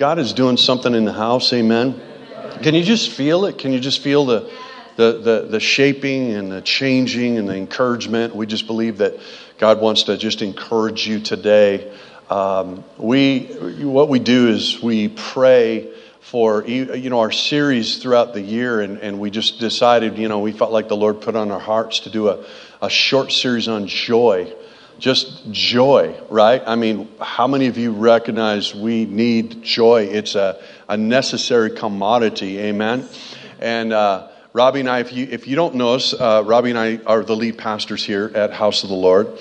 God is doing something in the house, amen. Can you just feel it? Can you just feel the, the, the, the shaping and the changing and the encouragement? We just believe that God wants to just encourage you today. Um, we, what we do is we pray for you know our series throughout the year and, and we just decided you know we felt like the lord put on our hearts to do a, a short series on joy just joy, right? I mean, how many of you recognize we need joy? It's a, a necessary commodity, amen? And uh, Robbie and I, if you, if you don't know us, uh, Robbie and I are the lead pastors here at House of the Lord.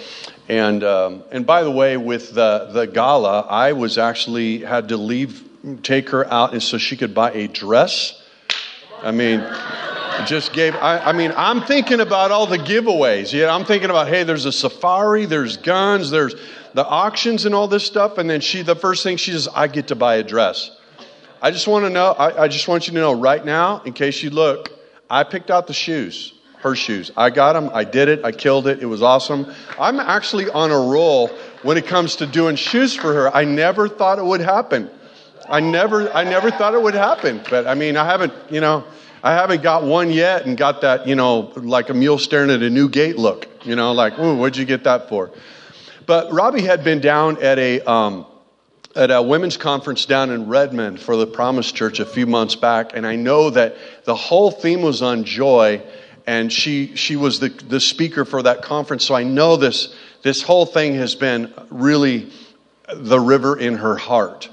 And, um, and by the way, with the, the gala, I was actually had to leave, take her out and so she could buy a dress. I mean, just gave I, I, mean i'm thinking about all the giveaways. Yeah i'm thinking about hey there's a safari there's guns there's the auctions and all this stuff. And then she the first thing she says i get to buy a dress. I just want to know I, I just want you to know right now in case you look i picked out the shoes her shoes. I got them i did it i killed it it was awesome. I'm actually on a roll when it comes to doing shoes for her. I never thought it would happen. I never i never thought it would happen. But i mean i haven't you know I haven't got one yet and got that, you know, like a mule staring at a new gate look, you know, like, ooh, what'd you get that for? But Robbie had been down at a, um, at a women's conference down in Redmond for the Promise Church a few months back, and I know that the whole theme was on joy, and she, she was the, the speaker for that conference, so I know this, this whole thing has been really the river in her heart.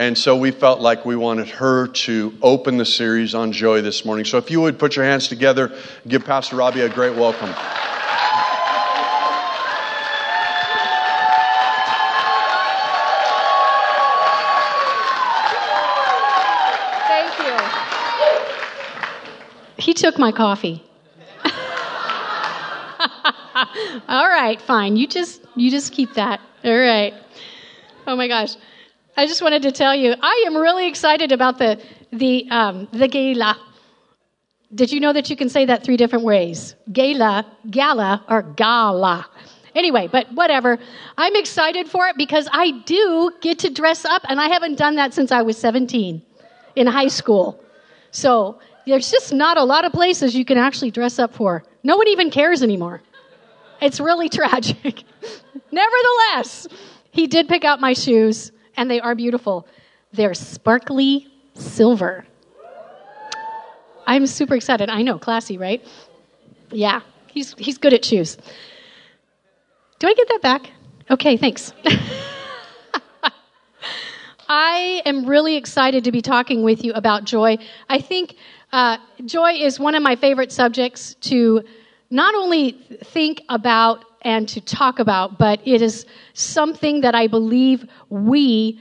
And so we felt like we wanted her to open the series on joy this morning. So if you would put your hands together, give Pastor Robbie a great welcome. Thank you. He took my coffee. All right, fine. You just you just keep that. All right. Oh my gosh. I just wanted to tell you, I am really excited about the the um, the gala. Did you know that you can say that three different ways? Gala, gala, or gala. Anyway, but whatever. I'm excited for it because I do get to dress up, and I haven't done that since I was 17 in high school. So there's just not a lot of places you can actually dress up for. No one even cares anymore. It's really tragic. Nevertheless, he did pick out my shoes and they are beautiful. They're sparkly silver. I'm super excited. I know, classy, right? Yeah, he's, he's good at shoes. Do I get that back? Okay, thanks. I am really excited to be talking with you about joy. I think uh, joy is one of my favorite subjects to not only think about and to talk about, but it is something that I believe we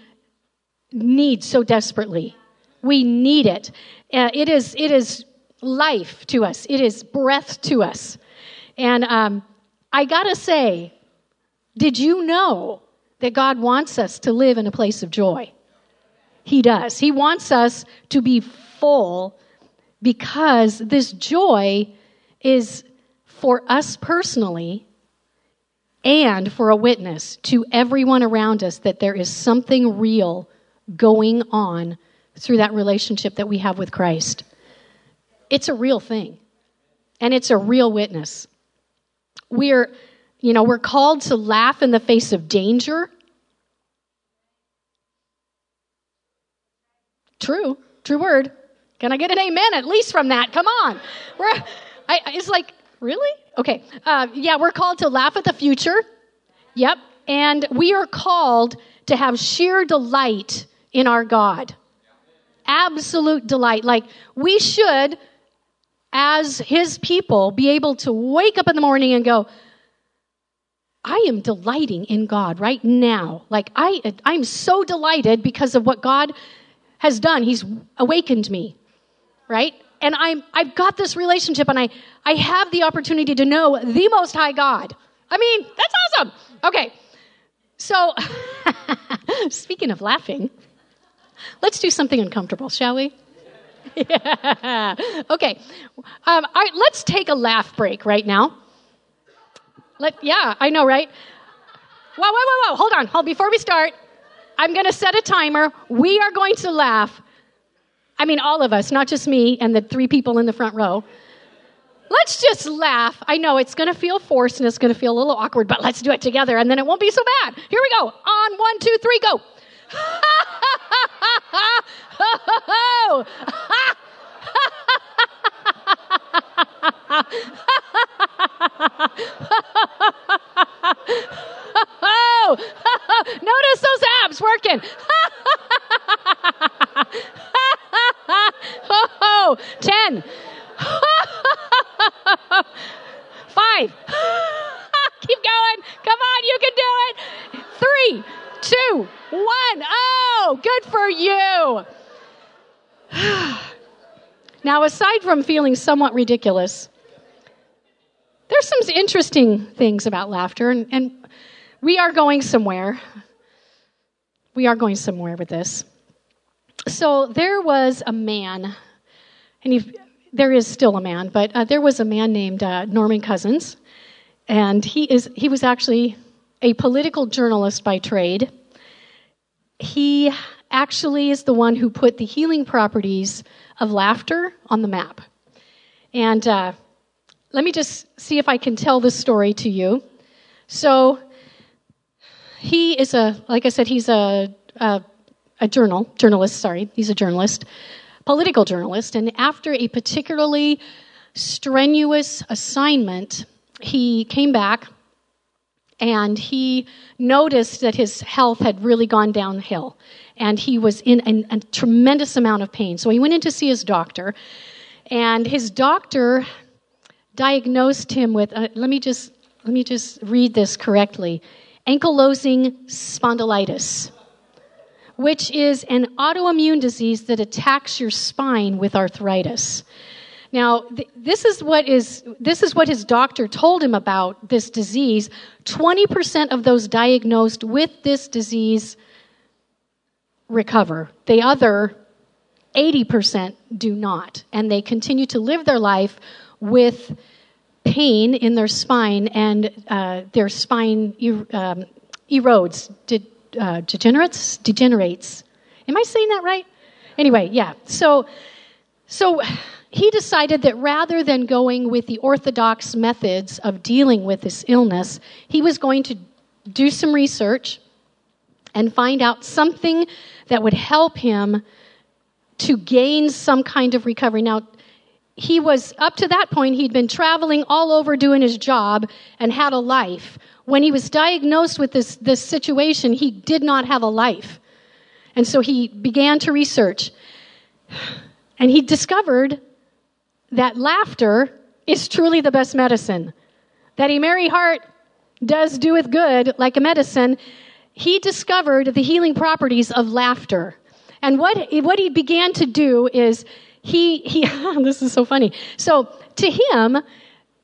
need so desperately. We need it. Uh, it is it is life to us. It is breath to us. And um, I gotta say, did you know that God wants us to live in a place of joy? He does. He wants us to be full because this joy is for us personally and for a witness to everyone around us that there is something real going on through that relationship that we have with Christ. It's a real thing, and it's a real witness. We're, you know, we're called to laugh in the face of danger. True, true word. Can I get an amen at least from that? Come on. We're, I, it's like, really? Okay. Uh, yeah, we're called to laugh at the future. Yep. And we are called to have sheer delight in our God. Absolute delight. Like we should, as His people, be able to wake up in the morning and go, I am delighting in God right now. Like I, I'm so delighted because of what God has done. He's awakened me, right? And I'm, I've got this relationship and I, I have the opportunity to know the Most High God. I mean, that's awesome. Okay. So, speaking of laughing, let's do something uncomfortable, shall we? yeah. Okay. Um, all right, let's take a laugh break right now. Let, yeah, I know, right? Whoa, whoa, whoa, whoa. Hold on. Hold, before we start, I'm going to set a timer. We are going to laugh. I mean, all of us, not just me and the three people in the front row. Let's just laugh. I know it's going to feel forced and it's going to feel a little awkward, but let's do it together and then it won't be so bad. Here we go. On one, two, three, go. Notice those abs working. oh, ten. Five. Keep going. Come on, you can do it. Three, two, one. Oh, good for you. now, aside from feeling somewhat ridiculous, there's some interesting things about laughter, and, and we are going somewhere. We are going somewhere with this. So there was a man, and he, there is still a man, but uh, there was a man named uh, Norman Cousins, and he is he was actually a political journalist by trade. He actually is the one who put the healing properties of laughter on the map. And uh, let me just see if I can tell this story to you. So he is a, like I said, he's a, a, a journal journalist. Sorry, he's a journalist, political journalist. And after a particularly strenuous assignment, he came back and he noticed that his health had really gone downhill and he was in a, tremendous amount of pain. So he went in to see his doctor, and his doctor diagnosed him with uh, let me just let me just read this correctly ankylosing spondylitis which is an autoimmune disease that attacks your spine with arthritis now, th- this is what is this is what his doctor told him about this disease. 20% of those diagnosed with this disease recover. The other 80% do not, and they continue to live their life with pain in their spine, and uh, their spine er- um, erodes, de- uh, degenerates, degenerates. Am I saying that right? Anyway, yeah. So, so he decided that rather than going with the orthodox methods of dealing with this illness, he was going to do some research and find out something that would help him to gain some kind of recovery. Now, he was up to that point, he'd been traveling all over doing his job and had a life. When he was diagnosed with this, this situation, he did not have a life. And so he began to research. And he discovered that laughter is truly the best medicine. That a merry heart does doeth good like a medicine. He discovered the healing properties of laughter. And what, what he began to do is he, he this is so funny. So to him,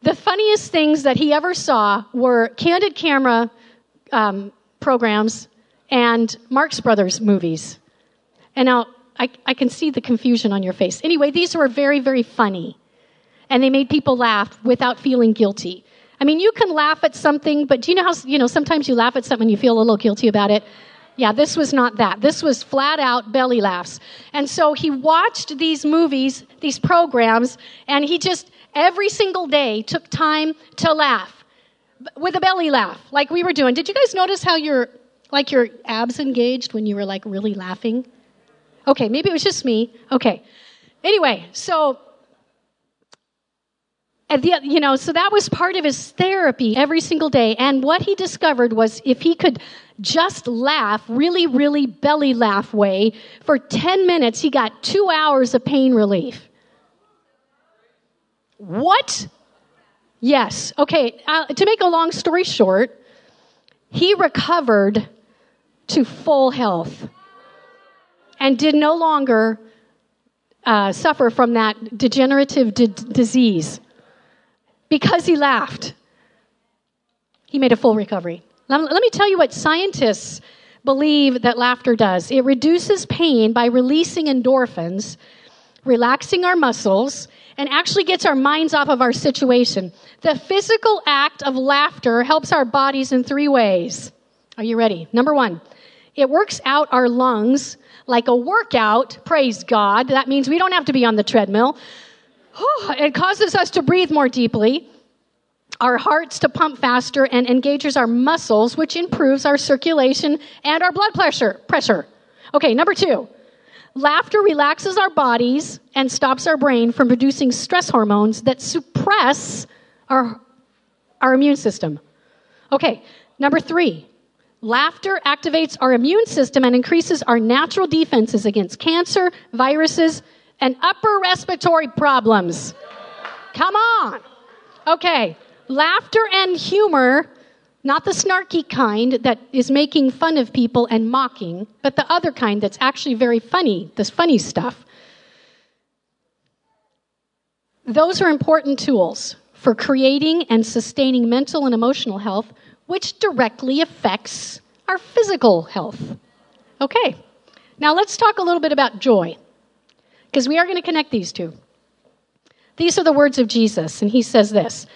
the funniest things that he ever saw were candid camera um, programs and Marx Brothers movies. And now I, I can see the confusion on your face. Anyway, these were very, very funny. And they made people laugh without feeling guilty. I mean, you can laugh at something, but do you know how, you know, sometimes you laugh at something and you feel a little guilty about it? Yeah, this was not that. This was flat out belly laughs. And so he watched these movies, these programs, and he just every single day took time to laugh with a belly laugh, like we were doing. Did you guys notice how your like your abs engaged when you were like really laughing? Okay, maybe it was just me. Okay. Anyway, so at the, you know, so that was part of his therapy every single day. And what he discovered was if he could just laugh, really, really belly laugh way, for 10 minutes, he got two hours of pain relief. What? Yes. Okay, uh, to make a long story short, he recovered to full health and did no longer uh, suffer from that degenerative d- disease because he laughed. He made a full recovery. Let me tell you what scientists believe that laughter does it reduces pain by releasing endorphins, relaxing our muscles, and actually gets our minds off of our situation. The physical act of laughter helps our bodies in three ways. Are you ready? Number one, It works out our lungs like a workout. Praise God. That means we don't have to be on the treadmill. It causes us to breathe more deeply, our hearts to pump faster, and engages our muscles, which improves our circulation and our blood pressure. Pressure. Okay, number two. Laughter relaxes our bodies and stops our brain from producing stress hormones that suppress our, our immune system. Okay, number three. Laughter activates our immune system and increases our natural defenses against cancer, viruses, and upper respiratory problems. Come on. Okay, laughter and humor, not the snarky kind that is making fun of people and mocking, but the other kind that's actually very funny, this funny stuff. Those are important tools for creating and sustaining mental and emotional health, which directly affects our physical health. Okay, now let's talk a little bit about joy because we are going to connect these two. These are the words of Jesus, and he says this.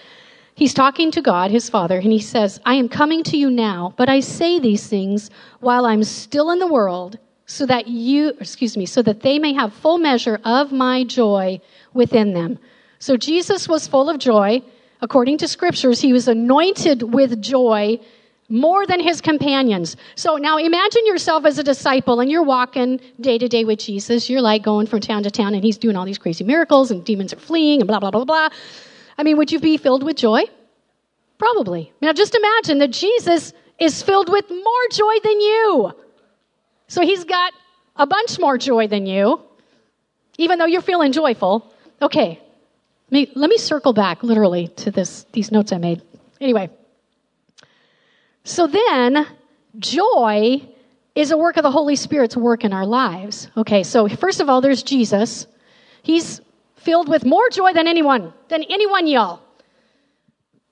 He's talking to God, his Father, and he says, I am coming to you now, but I say these things while I'm still in the world, so that you, excuse me, so that they may have full measure of my joy within them. So Jesus was full of joy. According to scriptures, he was anointed with joy more than his companions. So now imagine yourself as a disciple and you're walking day to day with Jesus. You're like going from town to town and he's doing all these crazy miracles and demons are fleeing and blah, blah, blah, blah. I mean, would you be filled with joy? Probably. Now just imagine that Jesus is filled with more joy than you. So he's got a bunch more joy than you, even though you're feeling joyful. Okay, let me, let me circle back literally to this, these notes I made. Anyway, so then, joy is a work of the Holy Spirit's work in our lives. Okay, so first of all, there's Jesus. He's filled with more joy than anyone, than anyone, y'all.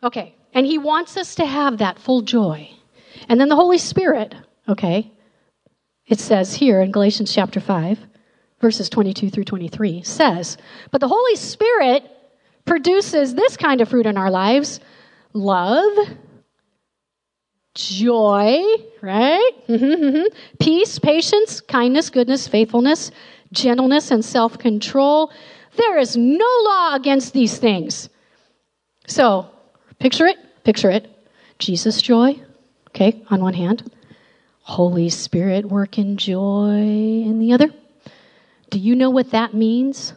Okay, and he wants us to have that full joy. And then the Holy Spirit, okay, it says here in Galatians chapter 5, verses 22 through 23, says, But the Holy Spirit produces this kind of fruit in our lives love, joy, right? Peace, patience, kindness, goodness, faithfulness, gentleness, and self control. There is no law against these things. So, picture it, picture it. Jesus' joy, okay, on one hand. Holy Spirit working joy in the other. Do you know what that means?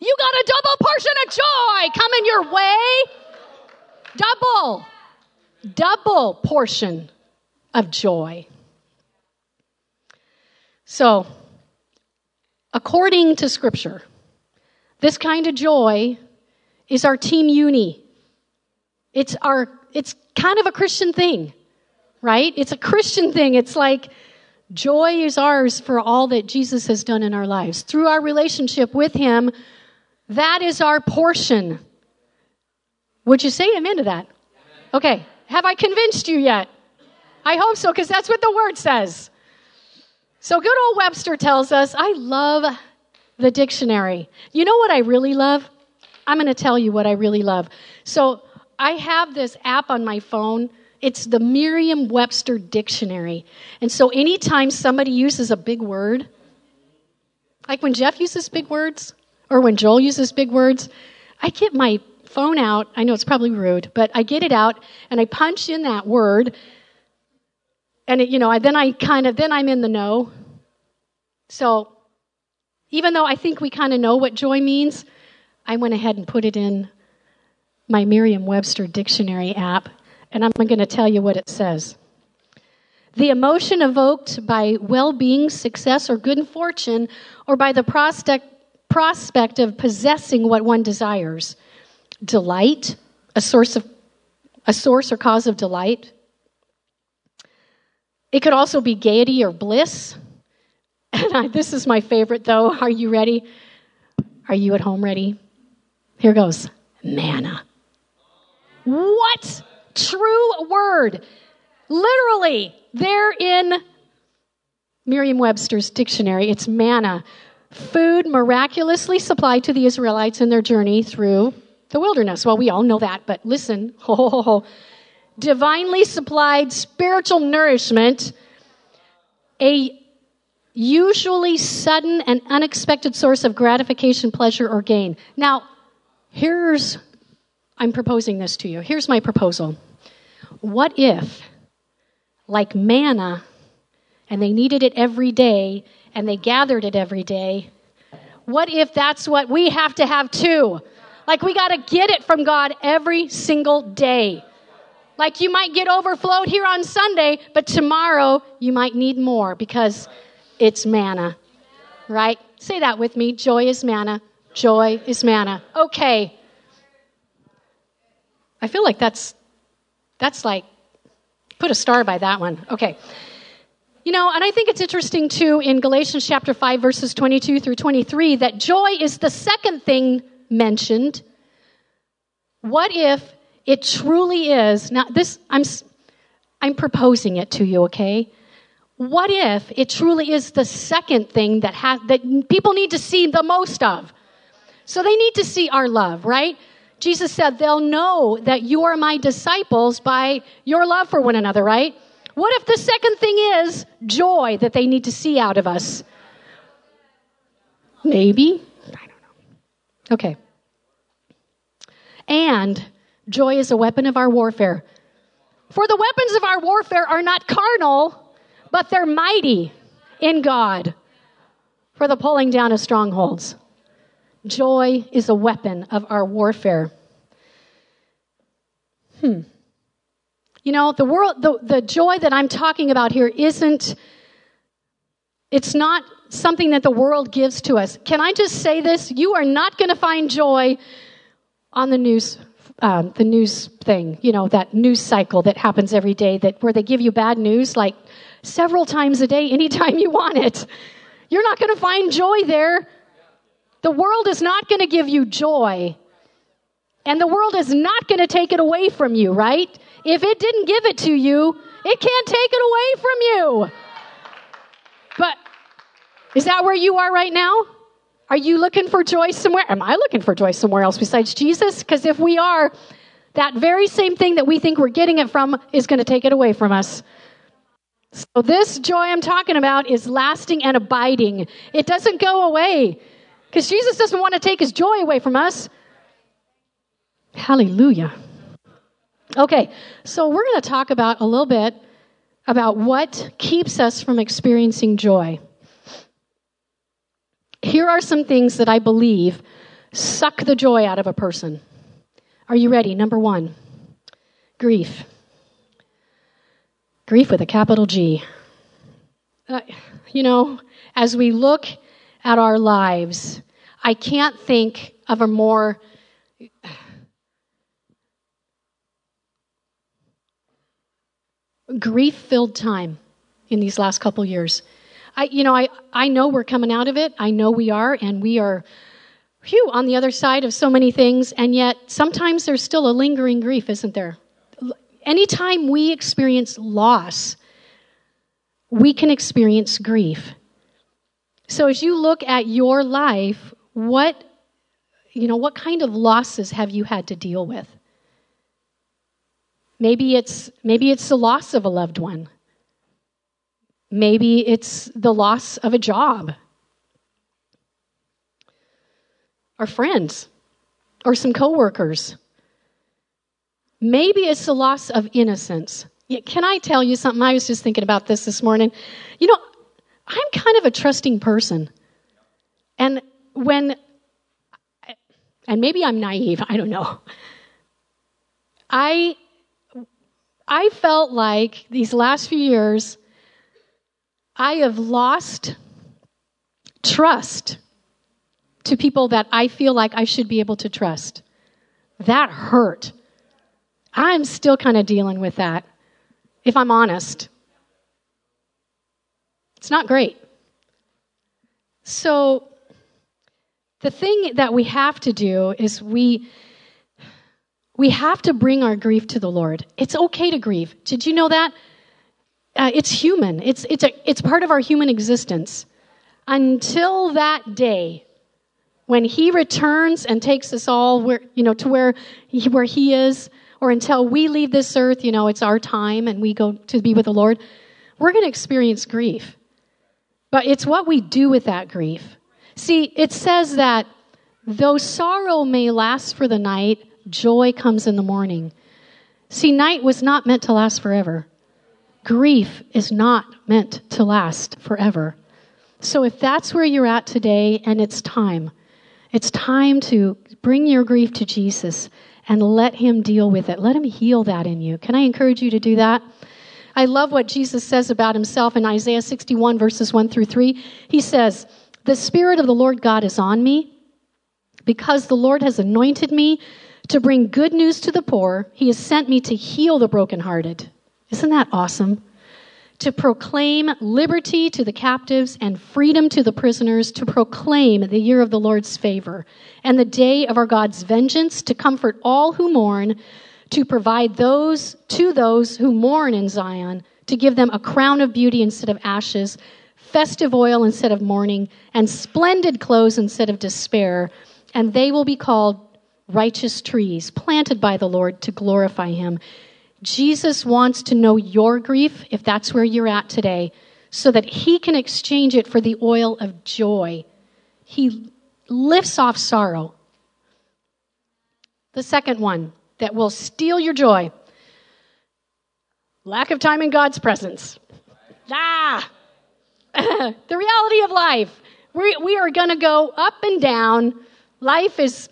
You got a double portion of joy coming your way. Double double portion of joy. So, according to Scripture, this kind of joy is our team uni. It's our, it's kind of a Christian thing, right? It's a Christian thing. It's like joy is ours for all that Jesus has done in our lives. Through our relationship with Him, that is our portion. Would you say amen to that? Okay. Have I convinced you yet? I hope so, because that's what the word says. So good old Webster tells us, I love the dictionary. You know what I really love? I'm going to tell you what I really love. So I have this app on my phone. It's the Merriam Webster Dictionary. And so anytime somebody uses a big word, like when Jeff uses big words, or when Joel uses big words, I get my phone out. I know it's probably rude, but I get it out and I punch in that word. And it, you know, I, then I kind of, then I'm in the know. So even though I think we kind of know what joy means, I went ahead and put it in my Merriam Webster dictionary app, and I'm going to tell you what it says. The emotion evoked by well being, success, or good fortune, or by the prospect, prospect of possessing what one desires delight, a source of a source or cause of delight. It could also be gaiety or bliss. This is my favorite, though. Are you ready? Are you at home ready? Here goes manna. What? True word. Literally, there in Merriam Webster's dictionary, it's manna. Food miraculously supplied to the Israelites in their journey through the wilderness. Well, we all know that, but listen. Divinely supplied spiritual nourishment a usually sudden and unexpected source of gratification, pleasure, or gain. Now, here's, I'm proposing this to you. Here's my proposal. What if, like manna, and they needed it every day, and they gathered it every day, what if that's what we have to have too? Like we got to get it from God every single day. Like you might get overflowed here on Sunday, but tomorrow you might need more because it's manna. Right? Say that with me. Joy is manna. Joy is manna. Okay. I feel like that's that's like put a star by that one. Okay. You know, and I think it's interesting too in Galatians chapter 5 verses 22 through 23 that joy is the second thing mentioned. What if it truly is now this I'm I'm proposing it to you, okay? What if it truly is the second thing that has that people need to see the most of? So they need to see our love, right? Jesus said they'll know that you are my disciples by your love for one another, right? What if the second thing is joy that they need to see out of us? Maybe. I don't know. Okay. And joy is a weapon of our warfare. For the weapons of our warfare are not carnal, but they're mighty in God for the pulling down of strongholds. Joy is a weapon of our warfare. Hmm. You know, the world, the, the joy that I'm talking about here isn't, it's not something that the world gives to us. Can I just say this? You are not going to find joy on the news, um, the news thing, you know, that news cycle that happens every day that where they give you bad news like several times a day, anytime you want it. You're not going to find joy there. The world is not going to give you joy. And the world is not going to take it away from you, right? If it didn't give it to you, it can't take it away from you. But is that where you are right now? Are you looking for joy somewhere? Am I looking for joy somewhere else besides Jesus? Because if we are, that very same thing that we think we're getting it from is going to take it away from us. So, this joy I'm talking about is lasting and abiding. It doesn't go away. Because Jesus doesn't want to take his joy away from us. Hallelujah. Okay, so we're going to talk about a little bit about what keeps us from experiencing joy. Here are some things that I believe suck the joy out of a person. Are you ready? Number one grief. Grief with a capital G. Uh, you know, as we look at our lives. I can't think of a more grief filled time in these last couple years. I, you know, I, I know we're coming out of it. I know we are, and we are, phew, on the other side of so many things, and yet sometimes there's still a lingering grief, isn't there? Anytime we experience loss, we can experience grief. So as you look at your life, what you know, what kind of losses have you had to deal with? Maybe it's maybe it's the loss of a loved one. Maybe it's the loss of a job. Or friends or some coworkers. Maybe it's the loss of innocence. Can I tell you something? I was just thinking about this this morning. You know, I'm kind of a trusting person. And when, and maybe I'm naive, I don't know. I, I felt like these last few years, I have lost trust to people that I feel like I should be able to trust. That hurt. I'm still kind of dealing with that, if I'm honest. It's not great. So, the thing that we have to do is we we have to bring our grief to the Lord. It's okay to grieve. Did you know that? Uh, it's human. It's it's a it's part of our human existence. Until that day, when He returns and takes us all where you know to where he, where He is, or until we leave this earth, you know, it's our time and we go to be with the Lord. We're going to experience grief. but it's what we do with that grief. See, it says that though sorrow may last for the night, joy comes in the morning. See, night was not meant to last forever. Grief is not meant to last forever. So if that's where you're at today and it's time, it's time to bring your grief to Jesus and let Him deal with it. Let Him heal that in you. Can I encourage you to do that? I love what Jesus says about Himself in Isaiah 61, verses 1 through 3. He says, The Spirit of the Lord God is on me because the Lord has anointed me to bring good news to the poor. He has sent me to heal the brokenhearted. Isn't that awesome? To proclaim liberty to the captives and freedom to the prisoners, to proclaim the year of the Lord's favor and the day of our God's vengeance, to comfort all who mourn, to provide those to those who mourn in Zion, to give them a crown of beauty instead of ashes, festive oil instead of mourning, and splendid clothes instead of despair, and they will be called righteous trees, planted by the Lord to glorify him. Jesus wants to know your grief, if that's where you're at today, so that he can exchange it for the oil of joy. He lifts off sorrow. The second one that will steal your joy lack of time in God's presence. Ah! the reality of life. We, we are going to go up and down. Life is,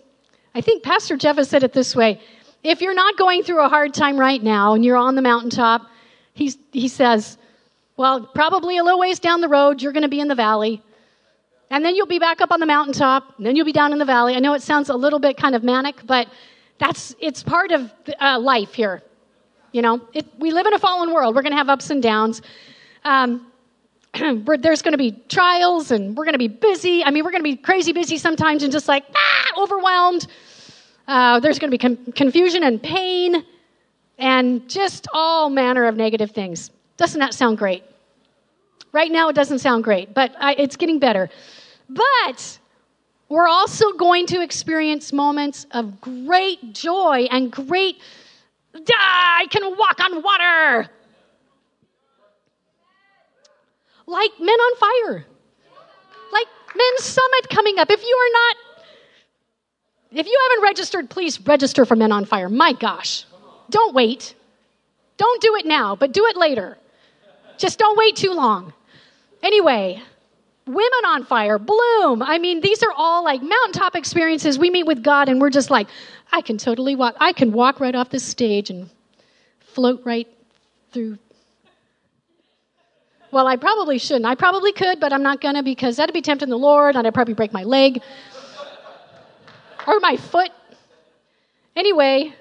I think Pastor Jeff has said it this way if you're not going through a hard time right now and you're on the mountaintop, he's, he says, well, probably a little ways down the road, you're going to be in the valley. And then you'll be back up on the mountaintop, and then you'll be down in the valley. I know it sounds a little bit kind of manic, but that's, it's part of uh, life here. You know, it, we live in a fallen world. We're going to have ups and downs. Um, there's going to be trials, and we're going to be busy. I mean, we're going to be crazy busy sometimes and just like, ah, overwhelmed. Uh, there's going to be com- confusion and pain and just all manner of negative things. Doesn't that sound great? Right now, it doesn't sound great, but I, it's getting better. But we're also going to experience moments of great joy and great, ah, I can walk on water. Like Men on Fire. Like Men's Summit coming up. If you are not if you haven't registered, please register for Men on Fire. My gosh. Don't wait. Don't do it now, but do it later. Just don't wait too long. Anyway, Women on Fire, Bloom. I mean, these are all like mountaintop experiences. We meet with God and we're just like, I can totally walk. I can walk right off this stage and float right through. Well, I probably shouldn't. I probably could, but I'm not going to because that'd be tempting the Lord and I'd probably break my leg or my foot. Anyway,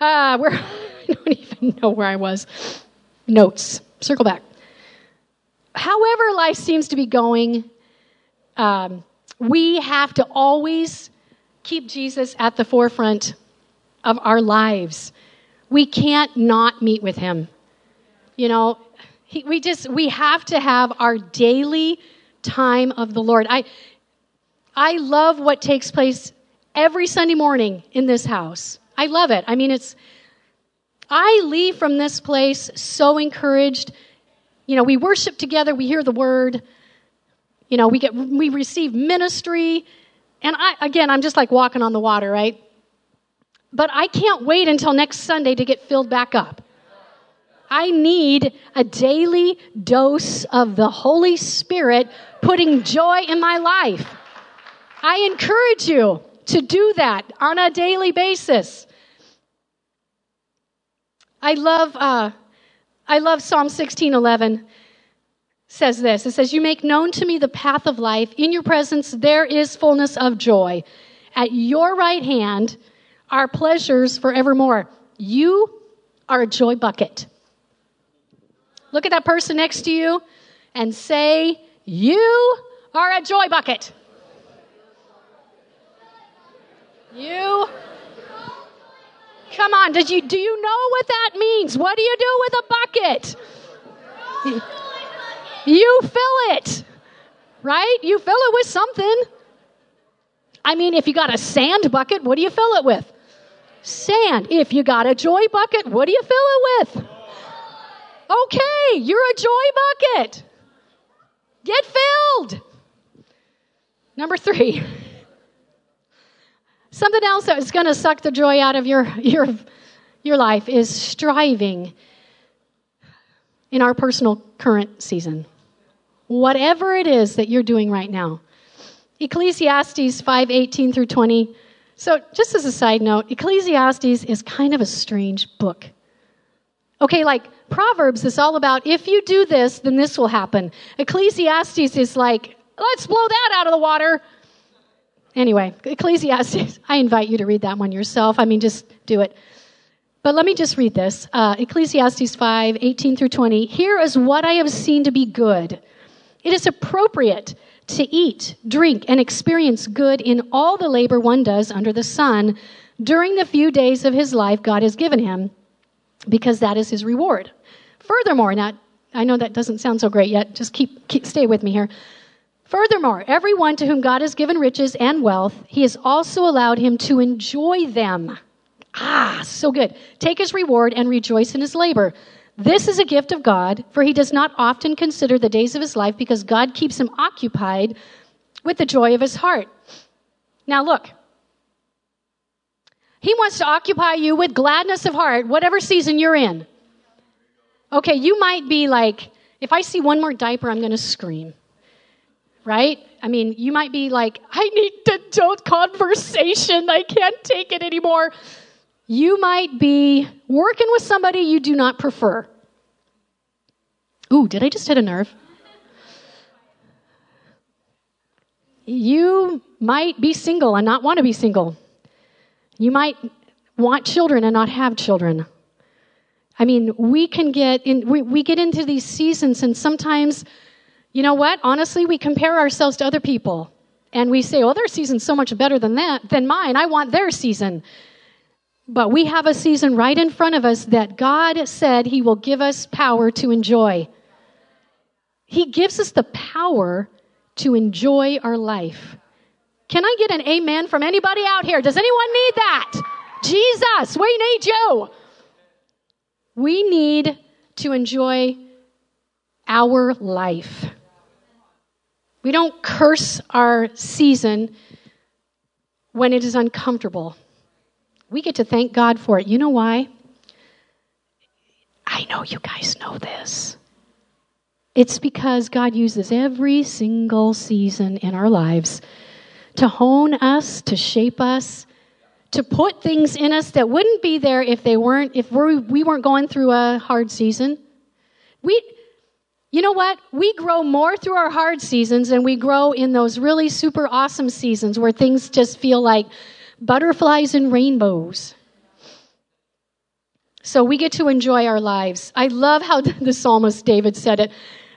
uh, where I don't even know where I was. Notes. Circle back. However, life seems to be going, um, we have to always keep Jesus at the forefront of our lives. We can't not meet with him. You know, he, we just we have to have our daily time of the Lord. I I love what takes place every Sunday morning in this house. I love it. I mean, it's, I leave from this place so encouraged. You know, we worship together, we hear the word, you know, we get, we receive ministry. And I, again, I'm just like walking on the water, right? But I can't wait until next Sunday to get filled back up. I need a daily dose of the Holy Spirit putting joy in my life. I encourage you to do that on a daily basis. I love, uh, I love Psalm 16:11 says this. It says, "You make known to me the path of life. In your presence there is fullness of joy. At your right hand are pleasures forevermore. You are a joy bucket." Look at that person next to you and say, "You are a joy bucket." You. Come on, did you do you know what that means? What do you do with a bucket? You fill it. Right? You fill it with something. I mean, if you got a sand bucket, what do you fill it with? Sand. If you got a joy bucket, what do you fill it with? Okay, you're a joy bucket. Get filled. Number three. Something else that is going to suck the joy out of your, your, your life is striving in our personal current season. Whatever it is that you're doing right now. Ecclesiastes 5 18 through 20. So, just as a side note, Ecclesiastes is kind of a strange book. Okay, like Proverbs is all about if you do this, then this will happen. Ecclesiastes is like, let's blow that out of the water. Anyway, Ecclesiastes, I invite you to read that one yourself. I mean, just do it. But let me just read this uh, Ecclesiastes 5 18 through 20. Here is what I have seen to be good. It is appropriate to eat, drink, and experience good in all the labor one does under the sun during the few days of his life God has given him, because that is his reward. Furthermore, now, I know that doesn't sound so great yet, just keep, keep stay with me here. Furthermore, everyone to whom God has given riches and wealth, he has also allowed him to enjoy them. Ah, so good. Take his reward and rejoice in his labor. This is a gift of God, for he does not often consider the days of his life because God keeps him occupied with the joy of his heart. Now, look. He wants to occupy you with gladness of heart, whatever season you're in. Okay, you might be like, if I see one more diaper, I'm going to scream right? I mean, you might be like, I need to adult conversation. I can't take it anymore. You might be working with somebody you do not prefer. Ooh, did I just hit a nerve? You might be single and not want to be single. You might want children and not have children. I mean, we can get in, we, we get into these seasons and sometimes you know what? Honestly, we compare ourselves to other people and we say, oh, their season's so much better than that, than mine. I want their season. But we have a season right in front of us that God said He will give us power to enjoy. He gives us the power to enjoy our life. Can I get an amen from anybody out here? Does anyone need that? Jesus, we need you. We need to enjoy our life. We don't curse our season when it is uncomfortable. We get to thank God for it. You know why? I know you guys know this. It's because God uses every single season in our lives to hone us, to shape us, to put things in us that wouldn't be there if they weren't if we we weren't going through a hard season. We you know what? We grow more through our hard seasons and we grow in those really super awesome seasons where things just feel like butterflies and rainbows. So we get to enjoy our lives. I love how the psalmist David said it.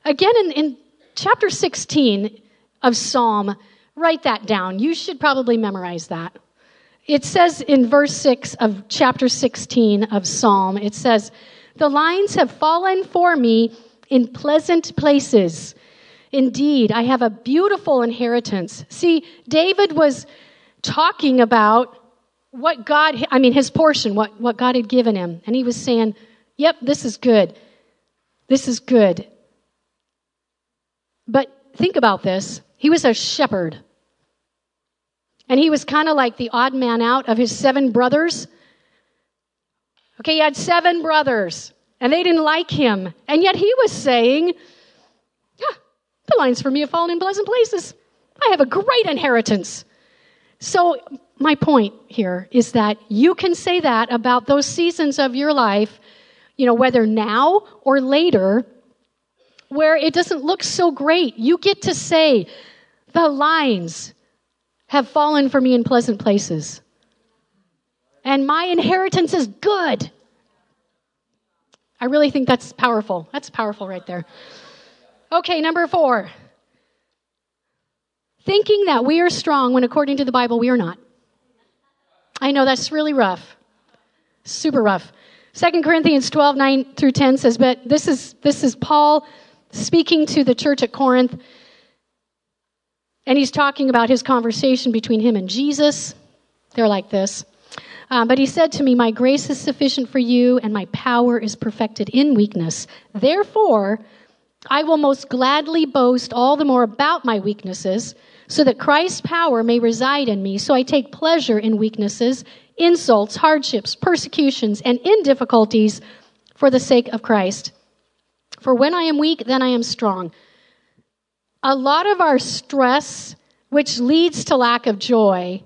Again, in, in chapter 16 of Psalm, write that down. You should probably memorize that. It says in verse 6 of chapter 16 of Psalm, it says, The lines have fallen for me in pleasant places. Indeed, I have a beautiful inheritance. See, David was talking about what God, I mean, his portion, what, what God had given him. And he was saying, Yep, this is good. This is good. But think about this. He was a shepherd. And he was kind of like the odd man out of his seven brothers. Okay, he had seven brothers and they didn't like him. And yet he was saying, yeah, the lines for me have fallen in pleasant places. I have a great inheritance. So, my point here is that you can say that about those seasons of your life, you know, whether now or later, where it doesn't look so great. You get to say, the lines have fallen for me in pleasant places. And my inheritance is good. I really think that's powerful. That's powerful right there. Okay, number four. Thinking that we are strong when according to the Bible we are not. I know that's really rough. Super rough. 2 Corinthians 12, 9 through 10 says, but this is this is Paul speaking to the church at Corinth. And he's talking about his conversation between him and Jesus. They're like this. Um, but he said to me, My grace is sufficient for you, and my power is perfected in weakness. Therefore, I will most gladly boast all the more about my weaknesses, so that Christ's power may reside in me. So I take pleasure in weaknesses, insults, hardships, persecutions, and in difficulties for the sake of Christ. For when I am weak, then I am strong. A lot of our stress, which leads to lack of joy,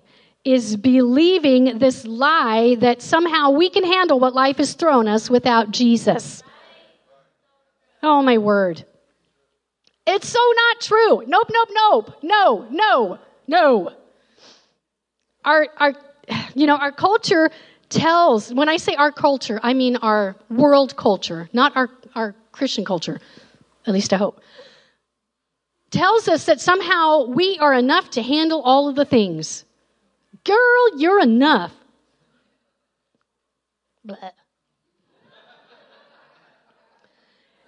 is believing this lie that somehow we can handle what life has thrown us without Jesus. Oh, my word. It's so not true. Nope, nope, nope. No, no, no. Our, our, you know, our culture tells, when I say our culture, I mean our world culture, not our, our Christian culture, at least I hope, tells us that somehow we are enough to handle all of the things. Girl, you're enough.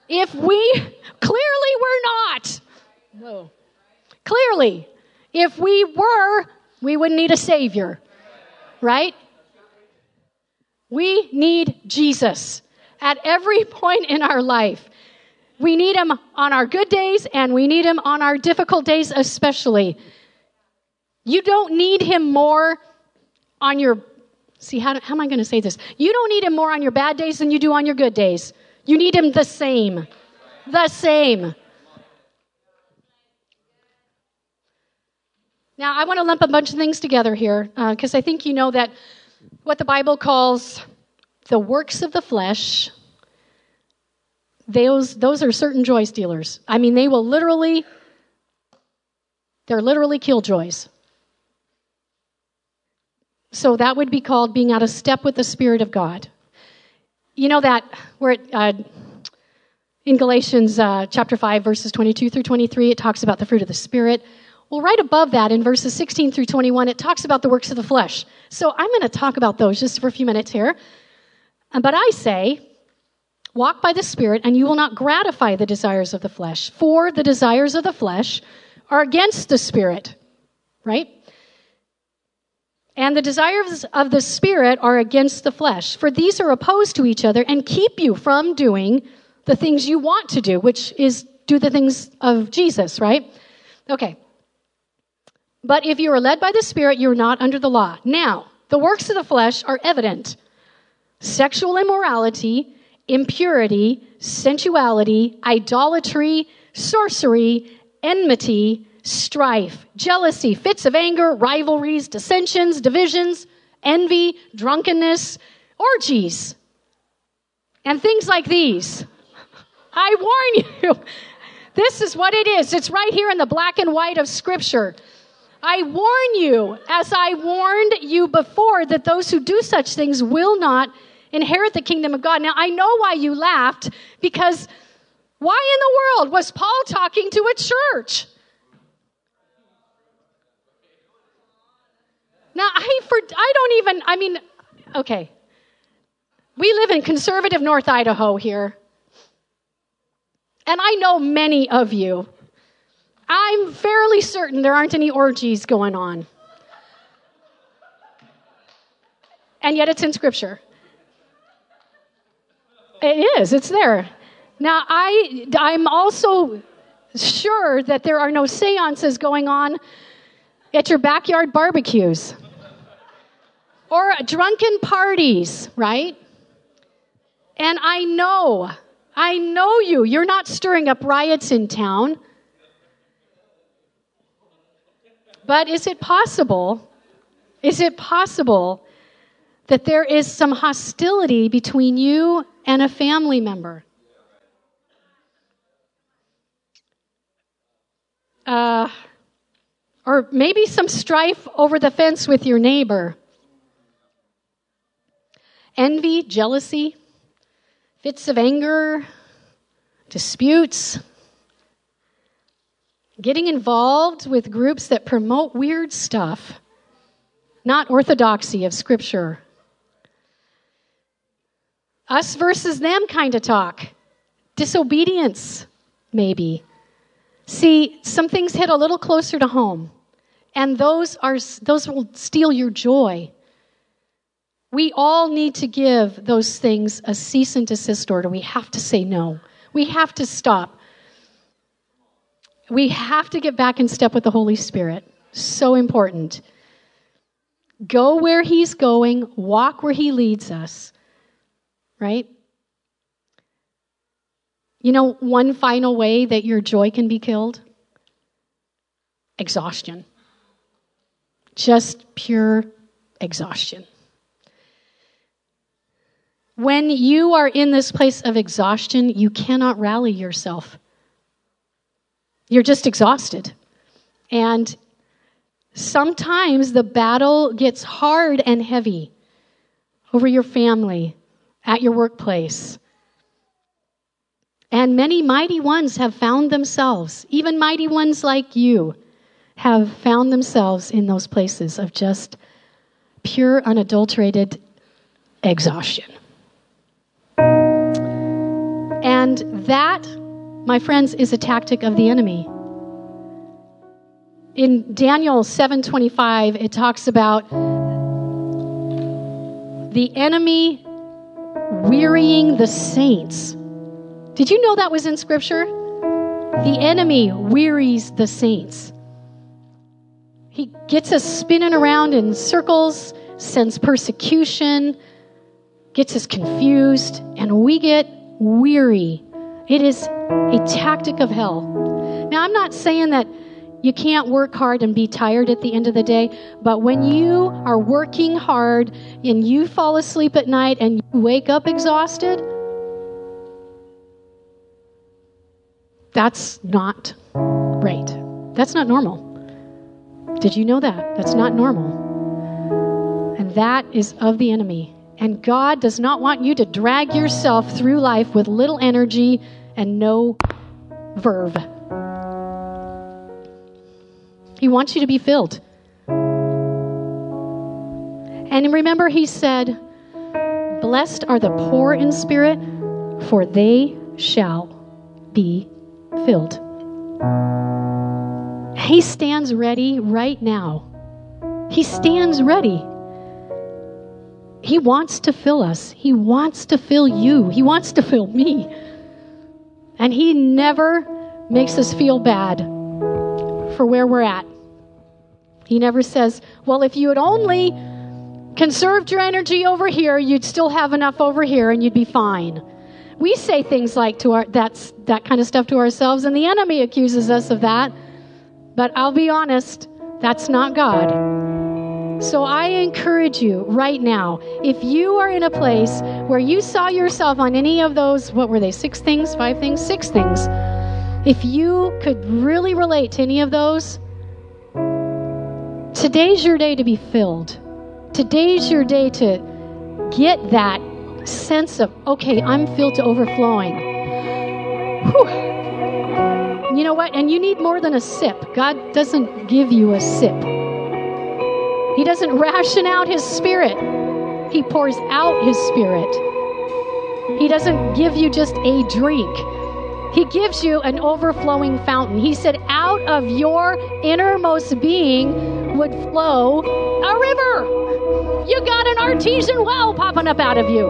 If we, clearly we're not. No. Clearly, if we were, we wouldn't need a Savior. Right? We need Jesus at every point in our life. We need Him on our good days and we need Him on our difficult days, especially. You don't need Him more on your, see, how, how am I going to say this? You don't need Him more on your bad days than you do on your good days. You need him the same. The same. Now, I want to lump a bunch of things together here because uh, I think you know that what the Bible calls the works of the flesh, those, those are certain joy stealers. I mean, they will literally, they're literally killjoys. So that would be called being out of step with the Spirit of God you know that where it, uh, in Galatians uh, chapter 5, verses 22 through 23, it talks about the fruit of the Spirit. Well, right above that, in verses 16 through 21, it talks about the works of the flesh. So I'm going to talk about those just for a few minutes here. Uh, but I say, walk by the Spirit, and you will not gratify the desires of the flesh. For the desires of the flesh are against the Spirit, right? And the desires of the Spirit are against the flesh. For these are opposed to each other and keep you from doing the things you want to do, which is do the things of Jesus, right? Okay. But if you are led by the Spirit, you're not under the law. Now, the works of the flesh are evident sexual immorality, impurity, sensuality, idolatry, sorcery, enmity strife, jealousy, fits of anger, rivalries, dissensions, divisions, envy, drunkenness, orgies, and things like these. I warn you, this is what it is. It's right here in the black and white of Scripture. I warn you, as I warned you before, that those who do such things will not inherit the kingdom of God. Now, I know why you laughed, because why in the world was Paul talking to a church? Now, I, for, I don't even, I mean, okay. We live in conservative North Idaho here. And I know many of you. I'm fairly certain there aren't any orgies going on. And yet it's in Scripture. It is, it's there. Now, I, I'm also sure that there are no seances going on at your backyard barbecues or drunken parties, right? And I know, I know you. You're not stirring up riots in town. But is it possible? Is it possible that there is some hostility between you and a family member? Uh, or maybe some strife over the fence with your neighbor envy, jealousy, fits of anger, disputes, getting involved with groups that promote weird stuff, not orthodoxy of Scripture. Us versus them kind of talk. Disobedience, maybe. See, some things hit a little closer to home, and those, are, those will steal your joy We all need to give those things a cease and desist order. We have to say no. We have to stop. We have to get back in step with the Holy Spirit. So important. Go where He's going, walk where He leads us, right? You know, one final way that your joy can be killed? Exhaustion. Just pure exhaustion. When you are in this place of exhaustion, you cannot rally yourself. You're just exhausted. And sometimes the battle gets hard and heavy over your family, at your workplace. And many mighty ones have found themselves, even mighty ones like you, have found themselves in those places of just pure, unadulterated exhaustion. And that my friends, is a tactic of the enemy. In Daniel 7:25, it talks about the enemy wearying the saints. Did you know that was in scripture? The enemy wearies the saints. He gets us spinning around in circles, sends persecution, gets us confused, and we get weary. It is a tactic of hell. Now, I'm not saying that you can't work hard and be tired at the end of the day, but when you are working hard and you fall asleep at night and you wake up exhausted, that's not right. That's not normal. Did you know that? That's not normal. And that is of the enemy. And God does not want you to drag yourself through life with little energy and no verve. He wants you to be filled. And remember, he said, Blessed are the poor in spirit, for they shall be filled. He stands ready right now. He stands ready. He wants to fill us. He wants to fill you. He wants to fill me. And He never makes us feel bad for where we're at. He never says, Well, if you had only conserved your energy over here, you'd still have enough over here and you'd be fine. We say things like to our that's that kind of stuff to ourselves, and the enemy accuses us of that. But I'll be honest, that's not God. So I encourage you right now, if you are in a place where you saw yourself on any of those, what were they, six things, five things, six things, if you could really relate to any of those, today's your day to be filled. Today's your day to get that sense of, okay, I'm filled to overflowing. Whew. You know what? And you need more than a sip. God doesn't give you a sip. He doesn't ration out His Spirit, He pours out His Spirit. He doesn't give you just a drink. He gives you an overflowing fountain. He said, Out of your innermost being would flow a river. You got an artesian well popping up out of you.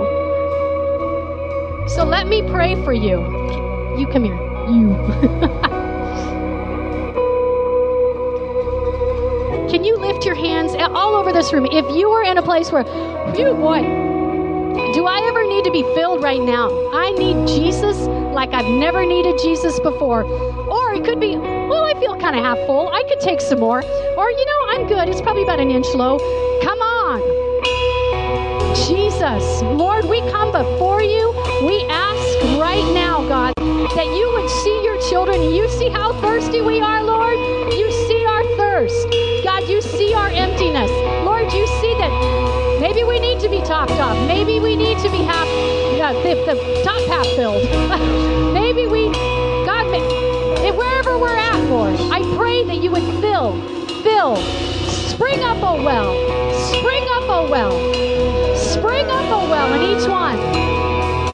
So let me pray for you. You come here. You. lift your hands all over this room? If you are in a place where, you boy, do I ever need to be filled right now? I need Jesus like I've never needed Jesus before. Or it could be, well, I feel kind of half full. I could take some more. Or, you know, I'm good. It's probably about an inch low. Come on. Jesus, Lord, we come before you. We ask right now, God, that you would see your children. You see how thirsty we are, Lord. You see our thirst. You see our emptiness. Lord, you see that maybe we need to be topped off. Maybe we need to be half, yeah, the, the top half filled. maybe we, God, wherever we're at, Lord, I pray that you would fill, fill, spring up a well, spring up a well, spring up a well in each one.